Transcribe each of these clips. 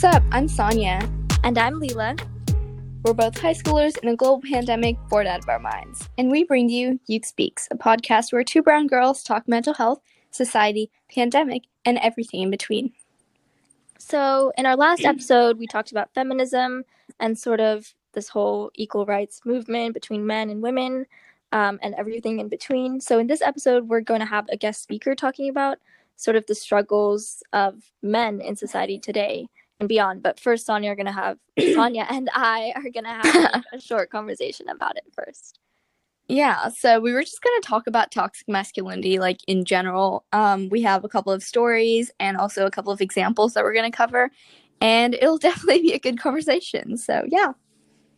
What's up? I'm Sonia. And I'm Leela. We're both high schoolers in a global pandemic bored out of our minds. And we bring you Youth Speaks, a podcast where two brown girls talk mental health, society, pandemic, and everything in between. So, in our last episode, we talked about feminism and sort of this whole equal rights movement between men and women um, and everything in between. So, in this episode, we're going to have a guest speaker talking about sort of the struggles of men in society today and beyond. But first, Sonia are gonna have Sonia and I are gonna have a short conversation about it first. Yeah, so we were just gonna talk about toxic masculinity, like in general. Um, we have a couple of stories and also a couple of examples that we're gonna cover, and it'll definitely be a good conversation. So yeah,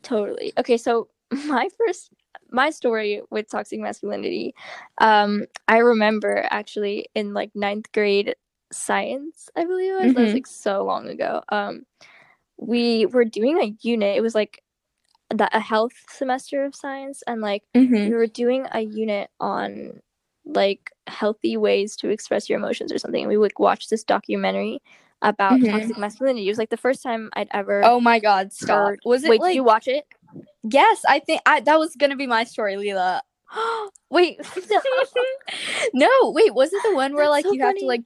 totally. Okay, so my first my story with toxic masculinity um i remember actually in like ninth grade science i believe it was, mm-hmm. that was like so long ago um we were doing a unit it was like that a health semester of science and like mm-hmm. we were doing a unit on like healthy ways to express your emotions or something and we would watch this documentary about mm-hmm. toxic masculinity it was like the first time i'd ever oh my god stop heard... was it wait like... did you watch it yes i think I, that was gonna be my story leela wait no wait was it the one where That's like so you funny. have to like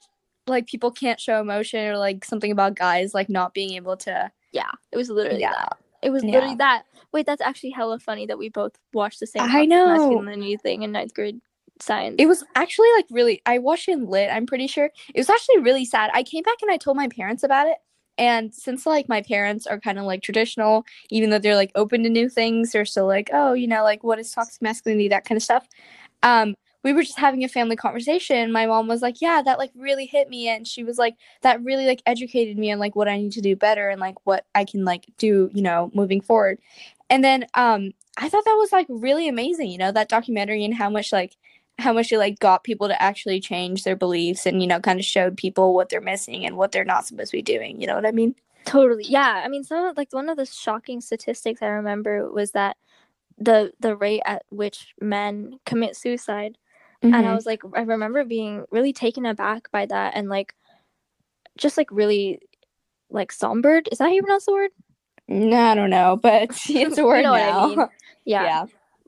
like people can't show emotion or like something about guys like not being able to yeah it was literally yeah. that. It was literally yeah. that. Wait that's actually hella funny that we both watched the same i know. Masculinity thing in ninth grade science. It was actually like really i watched it in lit i'm pretty sure. It was actually really sad. I came back and i told my parents about it and since like my parents are kind of like traditional even though they're like open to new things they're still like oh you know like what is toxic masculinity? that kind of stuff um we were just having a family conversation. My mom was like yeah that like really hit me. And she was like that really like educated me on like what i need to do better and like what i can like do you know moving forward. And then um i thought that was like really amazing you know that documentary and how much like how much it like got people to actually change their beliefs and you know kind of showed people what they're missing and what they're not supposed to be doing you know what i mean? Totally yeah i mean some of like one of the shocking statistics i remember was that the the rate at which men commit suicide Mm-hmm. And I mm-hmm. was like, I remember being really taken aback by that and like, just like really like sombered. Is that how you pronounce the word? No, I don't know, but it's a word you know now. I mean. Yeah. yeah.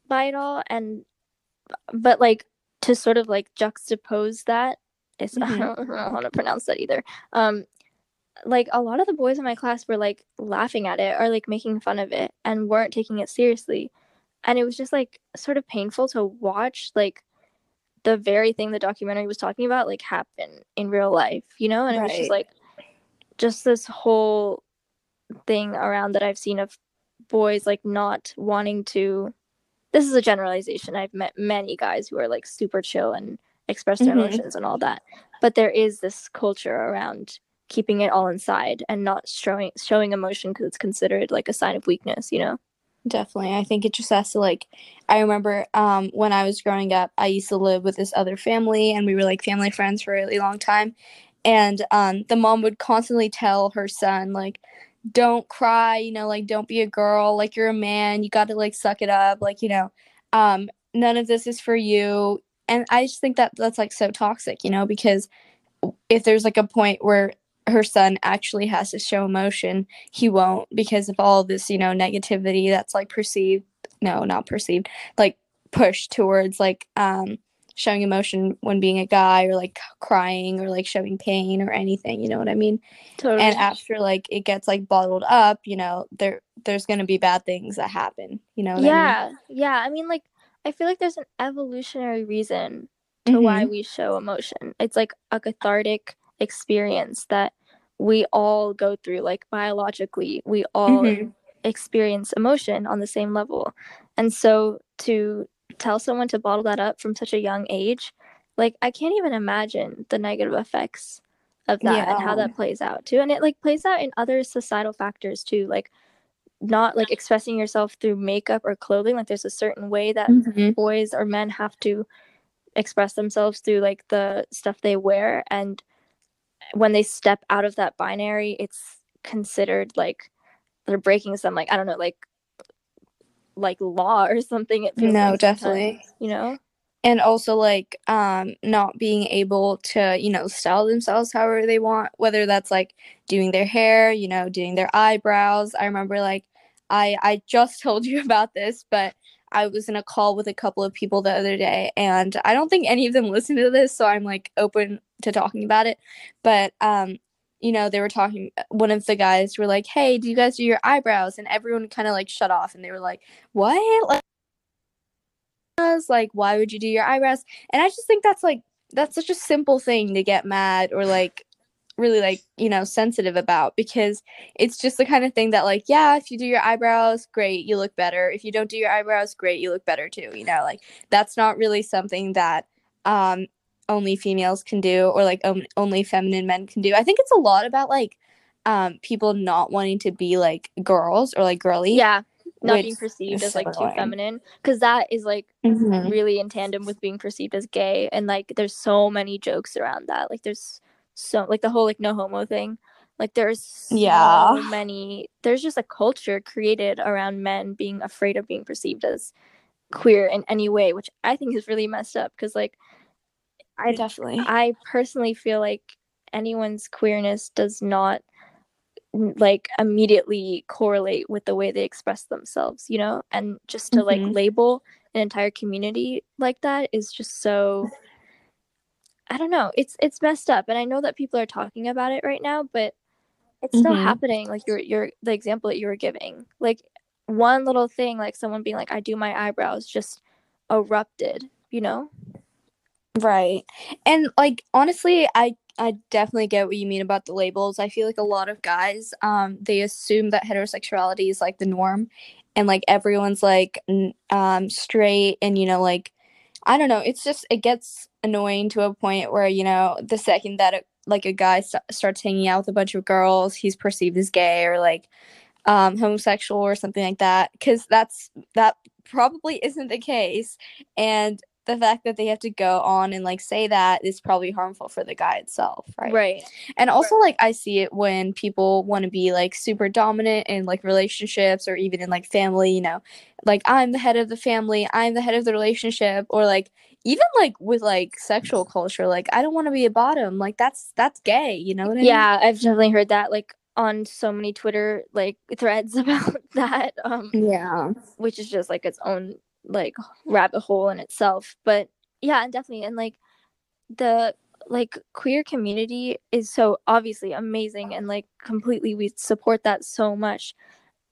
By it all. And, but like to sort of like juxtapose that, it's, mm-hmm. I, don't, I don't know how to pronounce that either. Um, like a lot of the boys in my class were like laughing at it or like making fun of it and weren't taking it seriously. And it was just like sort of painful to watch like the very thing the documentary was talking about like happened in real life, you know? And right. it was just like just this whole thing around that I've seen of boys like not wanting to this is a generalization. I've met many guys who are like super chill and express their mm-hmm. emotions and all that. But there is this culture around keeping it all inside and not showing showing emotion because it's considered like a sign of weakness, you know? Definitely. I think it just has to like I remember um when I was growing up, I used to live with this other family and we were like family friends for a really long time. And um the mom would constantly tell her son like don't cry, you know, like don't be a girl, like you're a man, you got to like suck it up, like, you know, um none of this is for you. And I just think that that's like so toxic, you know, because if there's like a point where her son actually has to show emotion, he won't because of all this, you know, negativity that's like perceived, no, not perceived, like pushed towards like um showing emotion when being a guy or like crying or like showing pain or anything, you know what I mean? Totally. And after like it gets like bottled up, you know, there there's going to be bad things that happen, you know yeah. I mean? Yeah. I mean like I feel like there's an evolutionary reason to mm-hmm. why we show emotion. It's like a cathartic experience that we all go through like biologically we all mm-hmm. experience emotion on the same level and so to tell someone to bottle that up from such a young age like i can't even imagine the negative effects of that yeah. and how that plays out too and it like plays out in other societal factors too like not like expressing yourself through makeup or clothing like there's a certain way that mm-hmm. boys or men have to express themselves through like the stuff they wear and when they step out of that binary, it's considered like they're breaking some like I don't know like like law or something. It feels no, like definitely. You know. and also like um not being able to you know style themselves however they want whether that's like doing their hair you know doing their eyebrows i remember like i i just told you about this but i was in a call with a couple of people the other day and i don't think any of them listened to this so i'm like open to talking about it. But um you know they were talking one of the guys were like hey do you guys do your eyebrows? And everyone kind of like shut off and they were like what? Like like why would you do your eyebrows? And i just think that's like that's such a simple thing to get mad or like really like you know sensitive about because it's just the kind of thing that like yeah if you do your eyebrows great you look better. If you don't do your eyebrows great you look better too you know like that's not really something that um only females can do or like um, only feminine men can do. I think it's a lot about like um people not wanting to be like girls or like girly yeah not being perceived as like too feminine because that is like mm-hmm. really in tandem with being perceived as gay and like there's so many jokes around that like there's so like the whole like no homo thing. Like there's so yeah many there's just a culture created around men being afraid of being perceived as queer in any way which i think is really messed up because like i definitely. I personally feel like anyone's queerness does not like immediately correlate with the way they express themselves you know? And just to mm-hmm. like label an entire community like that is just so i don't know it's it's messed up and i know that people are talking about it right now but it's still mm-hmm. happening like your your the example that you were giving like one little thing like someone being like i do my eyebrows just erupted you know right and like honestly i I definitely get what you mean about the labels. I feel like a lot of guys, um, they assume that heterosexuality is like the norm, and like everyone's like um straight, and you know, like I don't know. It's just it gets annoying to a point where you know the second that it, like a guy st- starts hanging out with a bunch of girls, he's perceived as gay or like um homosexual or something like that. Because that's that probably isn't the case, and the fact that they have to go on and like say that is probably harmful for the guy itself, right? Right. And also like I see it when people want to be like super dominant in like relationships or even in like family, you know, like I'm the head of the family, I'm the head of the relationship or like even like with like sexual culture, like I don't want to be a bottom. Like that's that's gay, you know what I yeah, mean? I've definitely heard that like on so many Twitter like threads about that. Um Yeah. Which is just like its own like rabbit hole in itself but yeah and definitely and like the like queer community is so obviously amazing and like completely we support that so much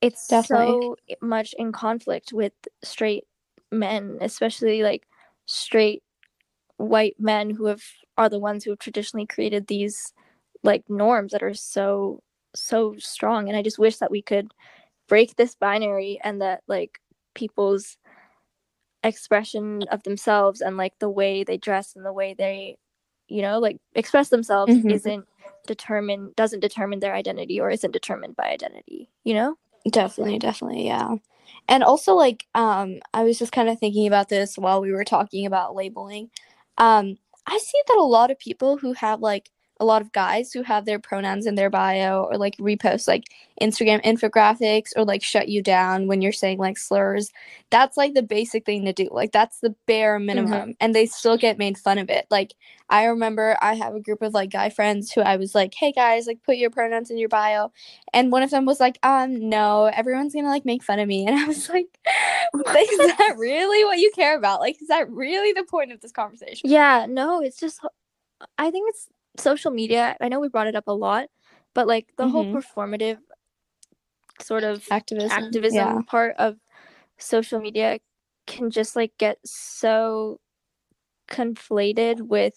it's definitely. so much in conflict with straight men especially like straight white men who have are the ones who have traditionally created these like norms that are so so strong and i just wish that we could break this binary and that like people's expression of themselves and like the way they dress and the way they you know like express themselves mm-hmm. isn't determined doesn't determine their identity or isn't determined by identity you know? Definitely definitely yeah. And also like um i was just kind of thinking about this while we were talking about labeling. Um i see that a lot of people who have like a lot of guys who have their pronouns in their bio or like repost like Instagram infographics or like shut you down when you're saying like slurs. That's like the basic thing to do. Like that's the bare minimum mm-hmm. and they still get made fun of it. Like I remember I have a group of like guy friends who I was like, "Hey guys, like put your pronouns in your bio." And one of them was like, "Um no, everyone's going to like make fun of me." And I was like, "Is that really what you care about? Like is that really the point of this conversation?" Yeah, no, it's just I think it's social media, I know we brought it up a lot, but like the mm-hmm. whole performative sort of activism, activism yeah. part of social media can just like get so conflated with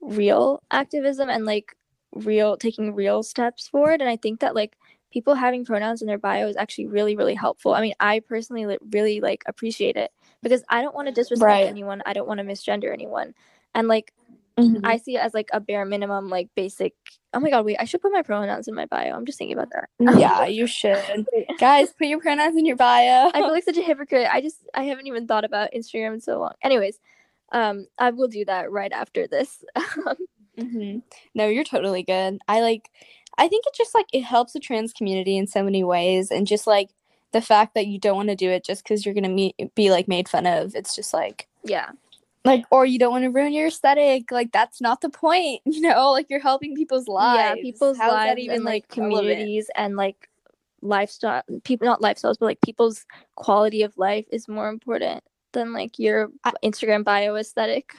real activism and like real taking real steps forward and i think that like people having pronouns in their bio is actually really really helpful i mean i personally li- really like appreciate it because i don't want to disrespect right. anyone i don't want to misgender anyone and like Mm-hmm. I see it as like a bare minimum, like basic. Oh my god, wait! I should put my pronouns in my bio. I'm just thinking about that. Yeah, you should. Guys, put your pronouns in your bio. I feel like such a hypocrite. I just I haven't even thought about Instagram in so long. Anyways, um, I will do that right after this. mm-hmm. No, you're totally good. I like. I think it just like it helps the trans community in so many ways, and just like the fact that you don't want to do it just because you're gonna meet, be like made fun of. It's just like yeah like or you don't want to ruin your aesthetic like that's not the point you know like you're helping people's lives. yeah people's How lives even and like communities and like lifestyle people not lifestyles but like people's quality of life is more important than like your instagram bio aesthetic.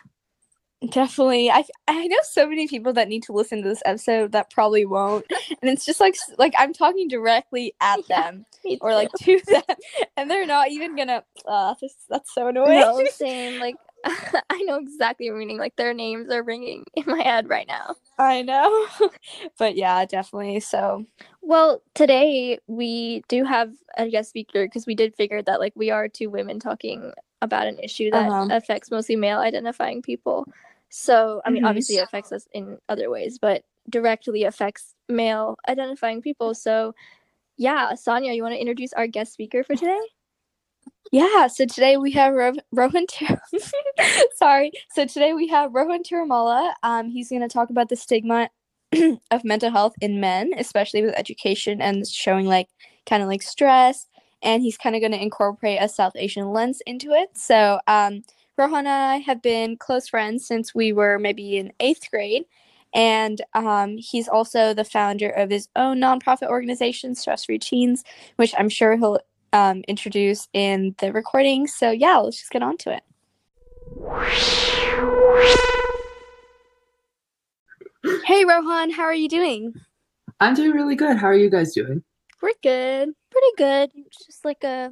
Definitely i i know so many people that need to listen to this episode that probably won't and it's just like like i'm talking directly at Yeah. them or like to them and they're not even gonna uh that's so annoying. no same like i know exactly what you're meaning like their names are ringing in my head right now i know but yeah definitely so Well, today we do have a guest speaker because we did figure that like we are two women talking about an issue that Uh-huh. affects mostly male identifying people. So, I mean, Mhm. obviously it affects us in other ways, but directly affects male identifying people. So, yeah, Sonia, you want to introduce our guest speaker for today? Yeah, so today we have Ro- Rohan. Tir- Sorry. So today we have Rohan Tirumola. Um, he's going to talk about the stigma of mental health in men, especially with education and showing like kind of like stress. And he's kind of going to incorporate a South Asian lens into it. So um, Rohan and I have been close friends since we were maybe in eighth grade. And um, he's also the founder of his own nonprofit organization, Stress Free Teens, which I'm sure he'll um, introduce in the recording. So yeah, let's just get on to it. Hey Rohan, how are you doing? I'm doing really good. How are you guys doing? We're good. Pretty good. It's just like a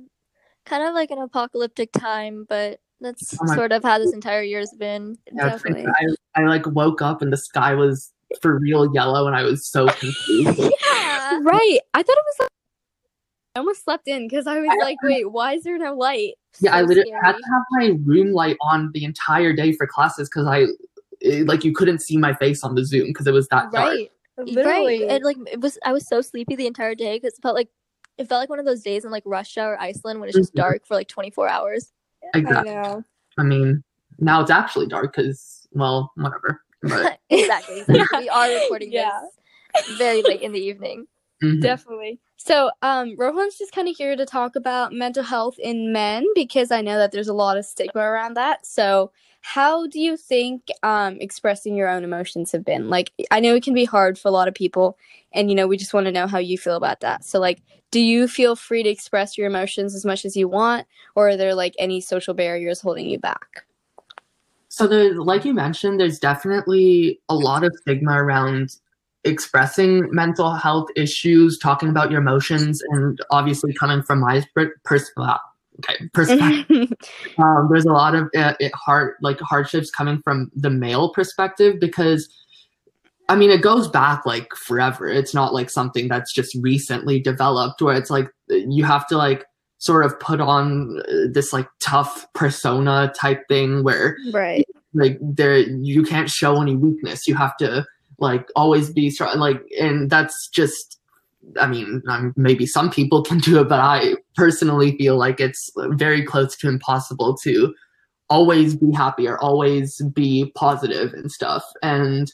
kind of like an apocalyptic time, but that's Oh sort of how this entire year's been. Yeah, Definitely. I, I like woke up and the sky was for real yellow and I was so confused. Yeah. Right. I thought it was like I almost slept in because I was like, wait, why is there no light? yeah, I So literally had to have my room light on the entire day for classes because I it- like you couldn't see my face on the Zoom because it was that dark. Right. Right. And like it was I was so sleepy the entire day because it felt like it felt like one of those days in like Russia or Iceland when it's just Mhm. dark for like 24 hours. I Exactly. know. I mean, now it's actually dark because well, whatever. But exactly, exactly. We are recording Yeah. this very late in the evening. Mhm. Definitely. So, um, Rohan's just kind of here to talk about mental health in men because I know that there's a lot of stigma around that. So, how do you think um, expressing your own emotions have been? Like, I know it can be hard for a lot of people, and you know, we just want to know how you feel about that. So, like, do you feel free to express your emotions as much as you want, or are there like any social barriers holding you back? So there, like you mentioned, there's definitely a lot of stigma around expressing mental health issues, talking about your emotions, and obviously coming from my per- pers- uh, okay, perspective, um, there's a lot of uh, it hard like hardships coming from the male perspective because. I mean, it goes back like forever. It's not like something that's just recently developed where it's like you have to like sort of put on uh, this like tough persona type thing where right. like there you can't show any weakness you have to like always be strong like and that's just i mean um, maybe some people can do it but i personally feel like it's very close to impossible to always be happy or always be positive and stuff. And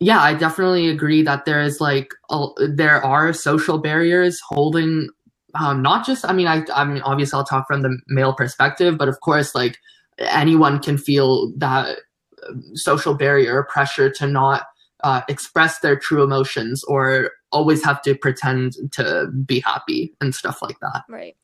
yeah i definitely agree that there is like a, there are social barriers holding um, not just i mean I, I mean obviously i'll talk from the male perspective but of course like anyone can feel that um, social barrier pressure to not uh, express their true emotions or always have to pretend to be happy and stuff like that. Right.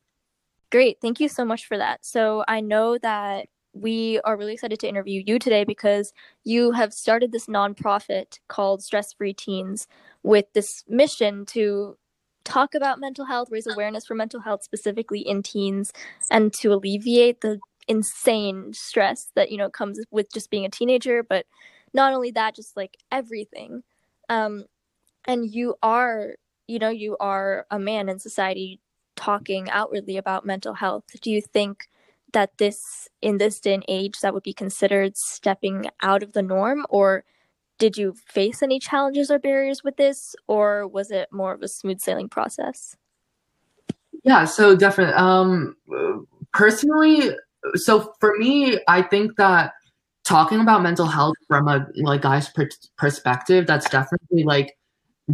Great. Thank you so much for that. So I know that we are really excited to interview you today because you have started this nonprofit called Stress Free Teens with this mission to talk about mental health, raise awareness for mental health specifically in teens, and to alleviate the insane stress that you know comes with just being a teenager. But not only that, just like everything. Um, and you are, you know, you are a man in society talking outwardly about mental health. Do you think that this, in this day and age, that would be considered stepping out of the norm, or did you face any challenges or barriers with this, or was it more of a smooth sailing process? Yeah, so definitely. Um, personally, so for me, I think that talking about mental health from a like guy's per- perspective, that's definitely like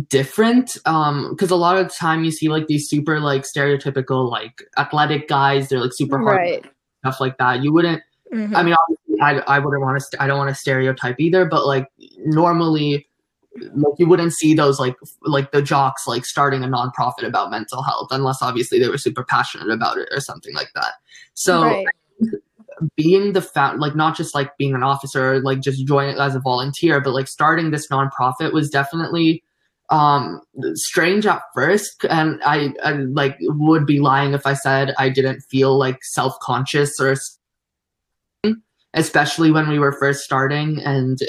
different. Um, because a lot of the time you see like these super like stereotypical like athletic guys, they're like super hard Right. stuff like that. You wouldn't. Mhm. I mean, obviously I, I wouldn't want to i don't want to stereotype either but like normally like you wouldn't see those like like the jocks like starting a nonprofit about mental health unless obviously they were super passionate about it or something like that so Right. Being the found like not just like being an officer like just joining as a volunteer but like starting this nonprofit was definitely um strange at first and I, I like would be lying if i said i didn't feel like self-conscious or especially when we were first starting and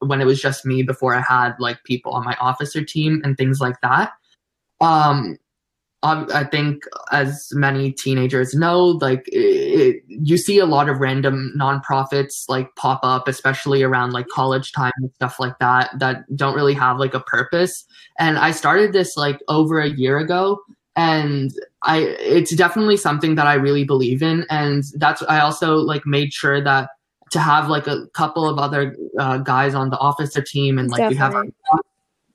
when it was just me before I had like people on my officer team and things like that. Um, I, I think as many teenagers know, like it, you see a lot of random nonprofits like pop up, especially around like college time and stuff like that, that don't really have like a purpose. And I started this like over a year ago and I it's definitely something that I really believe in and that's I also like made sure that to have like a couple of other uh, guys on the officer team and like we have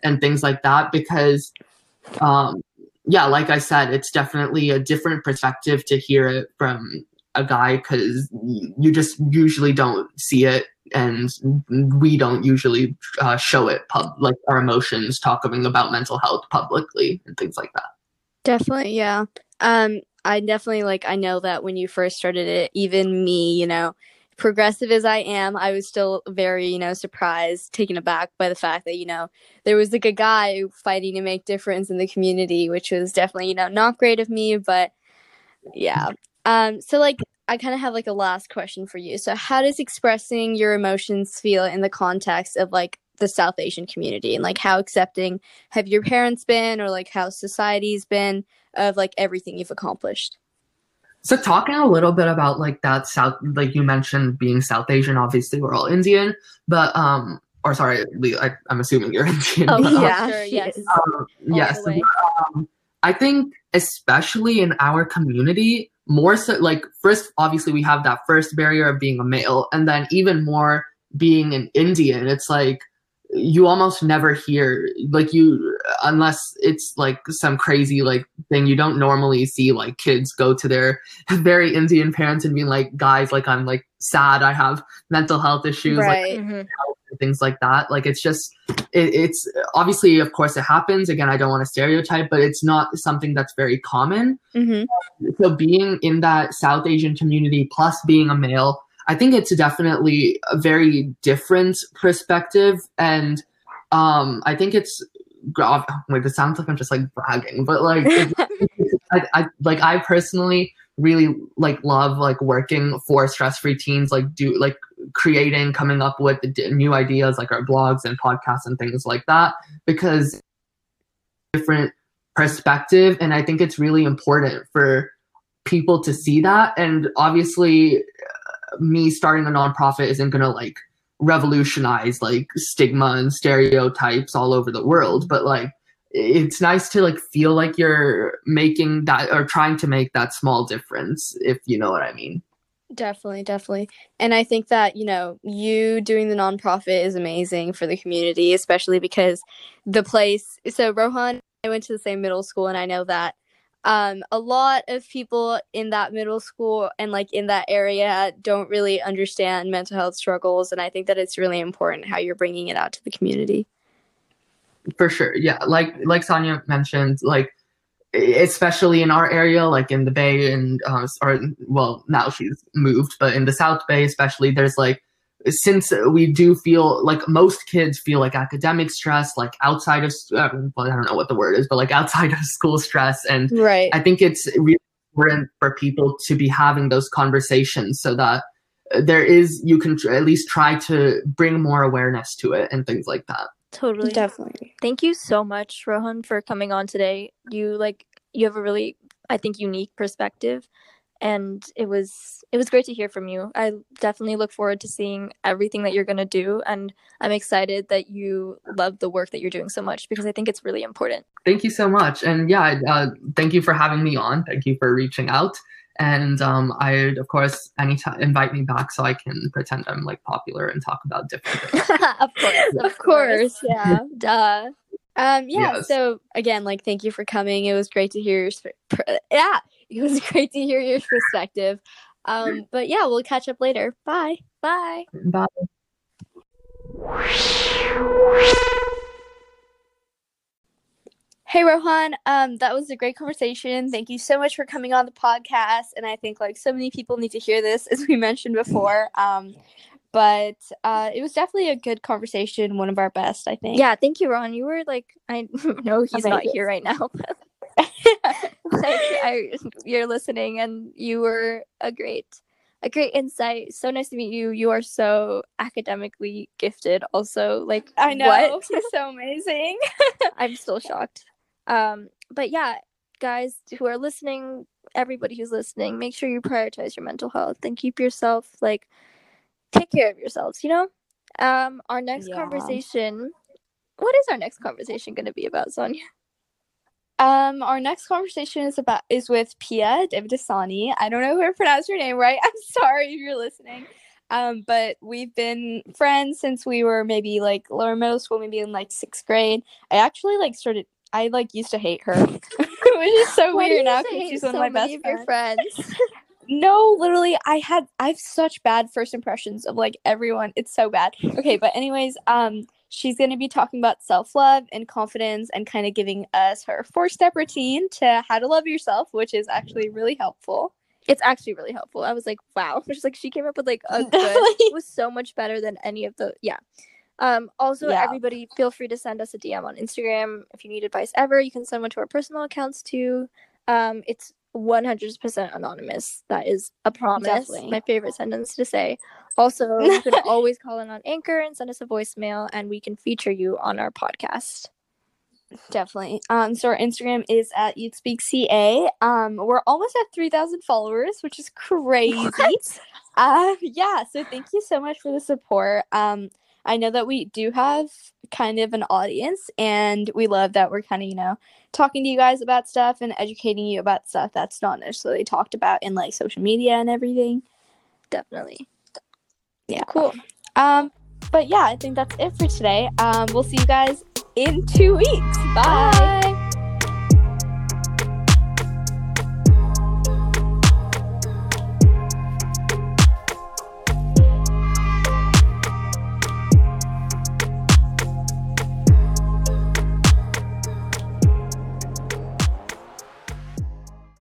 and things like that because um yeah like i said it's definitely a different perspective to hear it from a guy because you just usually don't see it and we don't usually uh, show it pub like our emotions talking about mental health publicly and things like that Definitely, yeah. Um, I definitely like I know that when you first started it, even me, you know, progressive as I am, I was still very, you know, surprised, taken aback by the fact that, you know, there was like a guy fighting to make difference in the community, which was definitely, you know, not great of me, but yeah. Um, so like I kind of have like a last question for you. So how does expressing your emotions feel in the context of like the South Asian community and like how accepting have your parents been or like how society's been of like everything you've accomplished? So talking a little bit about like that South, like you mentioned being South Asian, obviously we're all Indian, but um, or sorry, Lee, I, I'm assuming you're Indian. Oh, but, um, yeah. sure, yes. um, yes, the way. um, I think especially in our community, more so like first, obviously we have that first barrier of being a male, and then even more being an Indian. It's like you almost never hear like you unless it's like some crazy like thing you don't normally see like kids go to their very indian parents and being like guys like i'm like sad i have mental health issues like right. Mhm. and things like that. Like it's just it, it's obviously of course it happens. Again, I don't want to stereotype, but it's not something that's very common. hmm So being in that South Asian community plus being a male, I think it's definitely a very different perspective and um I think it's wait, it sounds like I'm just like bragging, but like I, I like I personally really like love like working for stress free teens like do like creating coming up with new ideas like our blogs and podcasts and things like that because different perspective and i think it's really important for people to see that. And obviously me starting a nonprofit isn't going to like revolutionize like stigma and stereotypes all over the world but like it's nice to like feel like you're making that or trying to make that small difference if you know what i mean Definitely, definitely. And I think that, you know, you doing the nonprofit is amazing for the community, especially because the place. So, Rohan, I went to the same middle school, and I know that um, a lot of people in that middle school and like in that area don't really understand mental health struggles. And I think that it's really important how you're bringing it out to the community. for sure yeah like like sonia mentioned like especially in our area like in the bay and uh, or well now she's moved but in the south bay especially there's like since we do feel like most kids feel like academic stress like outside of uh, well, i don't know what the word is but like outside of school stress and Right. I think it's really important for people to be having those conversations so that there is you can tr- at least try to bring more awareness to it and things like that. Totally. Definitely. Thank you so much, Rohan, for coming on today. You like you have a really I think unique perspective and it was it was great to hear from you. I definitely look forward to seeing everything that you're going to do and I'm excited that you love the work that you're doing so much because I think it's really important. Thank you so much, and yeah, uh, thank you for having me on. Thank you for reaching out, and um, I'd of course anytime invite me back so I can pretend I'm like popular and talk about different things. of course. Of course. Yeah. Duh. Um, yeah. Yes. So again, like, thank you for coming. It was great to hear your, yeah, it was great to hear your perspective. Um, but yeah, we'll catch up later. Bye. Bye. Bye. Hey Rohan, um, that was a great conversation. Thank you so much for coming on the podcast. And I think like so many people need to hear this, as we mentioned before. Um, but uh, it was definitely a good conversation, one of our best, I think. Yeah, thank you, Ron. You were like, I know he's not here right now, but like, I, you're listening, and you were a great, a great insight. So nice to meet you. You are so academically gifted. Also, like, I know. what? So amazing. I'm still shocked. Um, but yeah, guys who are listening, everybody who's listening, make sure you prioritize your mental health and keep yourself like take care of yourselves, you know? Um, our next Yeah. conversation what is our next conversation gonna be about, Sonia? Um, our next conversation is about is with Pia Devdasani. I don't know if I pronounced your name right. I'm sorry if you're listening. Um, but we've been friends since we were maybe like lower middle school, maybe in like sixth grade. I actually like started. I like used to hate her, which is so Why weird now because she's so one of my best of your friends. No, literally, I had I have such bad first impressions of like everyone. It's so bad. Okay, but anyways, um, she's gonna be talking about self love and confidence and kind of giving us her four step routine to how to love yourself, which is actually really helpful. it's actually really helpful. I was like, wow. Just like she came up with like a good it was so much better than any of the yeah. Um also Yeah. everybody feel free to send us a DM on Instagram if you need advice ever. You can send one to our personal accounts too. Um it's 100% anonymous. That is a promise. Definitely. My favorite sentence to say. Also, you can always call in on Anchor and send us a voicemail and we can feature you on our podcast. Definitely. Um, so our Instagram is at Youth Speak CA. Um, we're almost at three thousand followers, which is crazy. What? Uh, yeah. So thank you so much for the support. Um, I know that we do have kind of an audience, and we love that we're kind of you know talking to you guys about stuff and educating you about stuff that's not necessarily talked about in like social media and everything. Definitely. Yeah. Cool. Um, but yeah, I think that's it for today. Um, we'll see you guys in two weeks. Bye. Bye.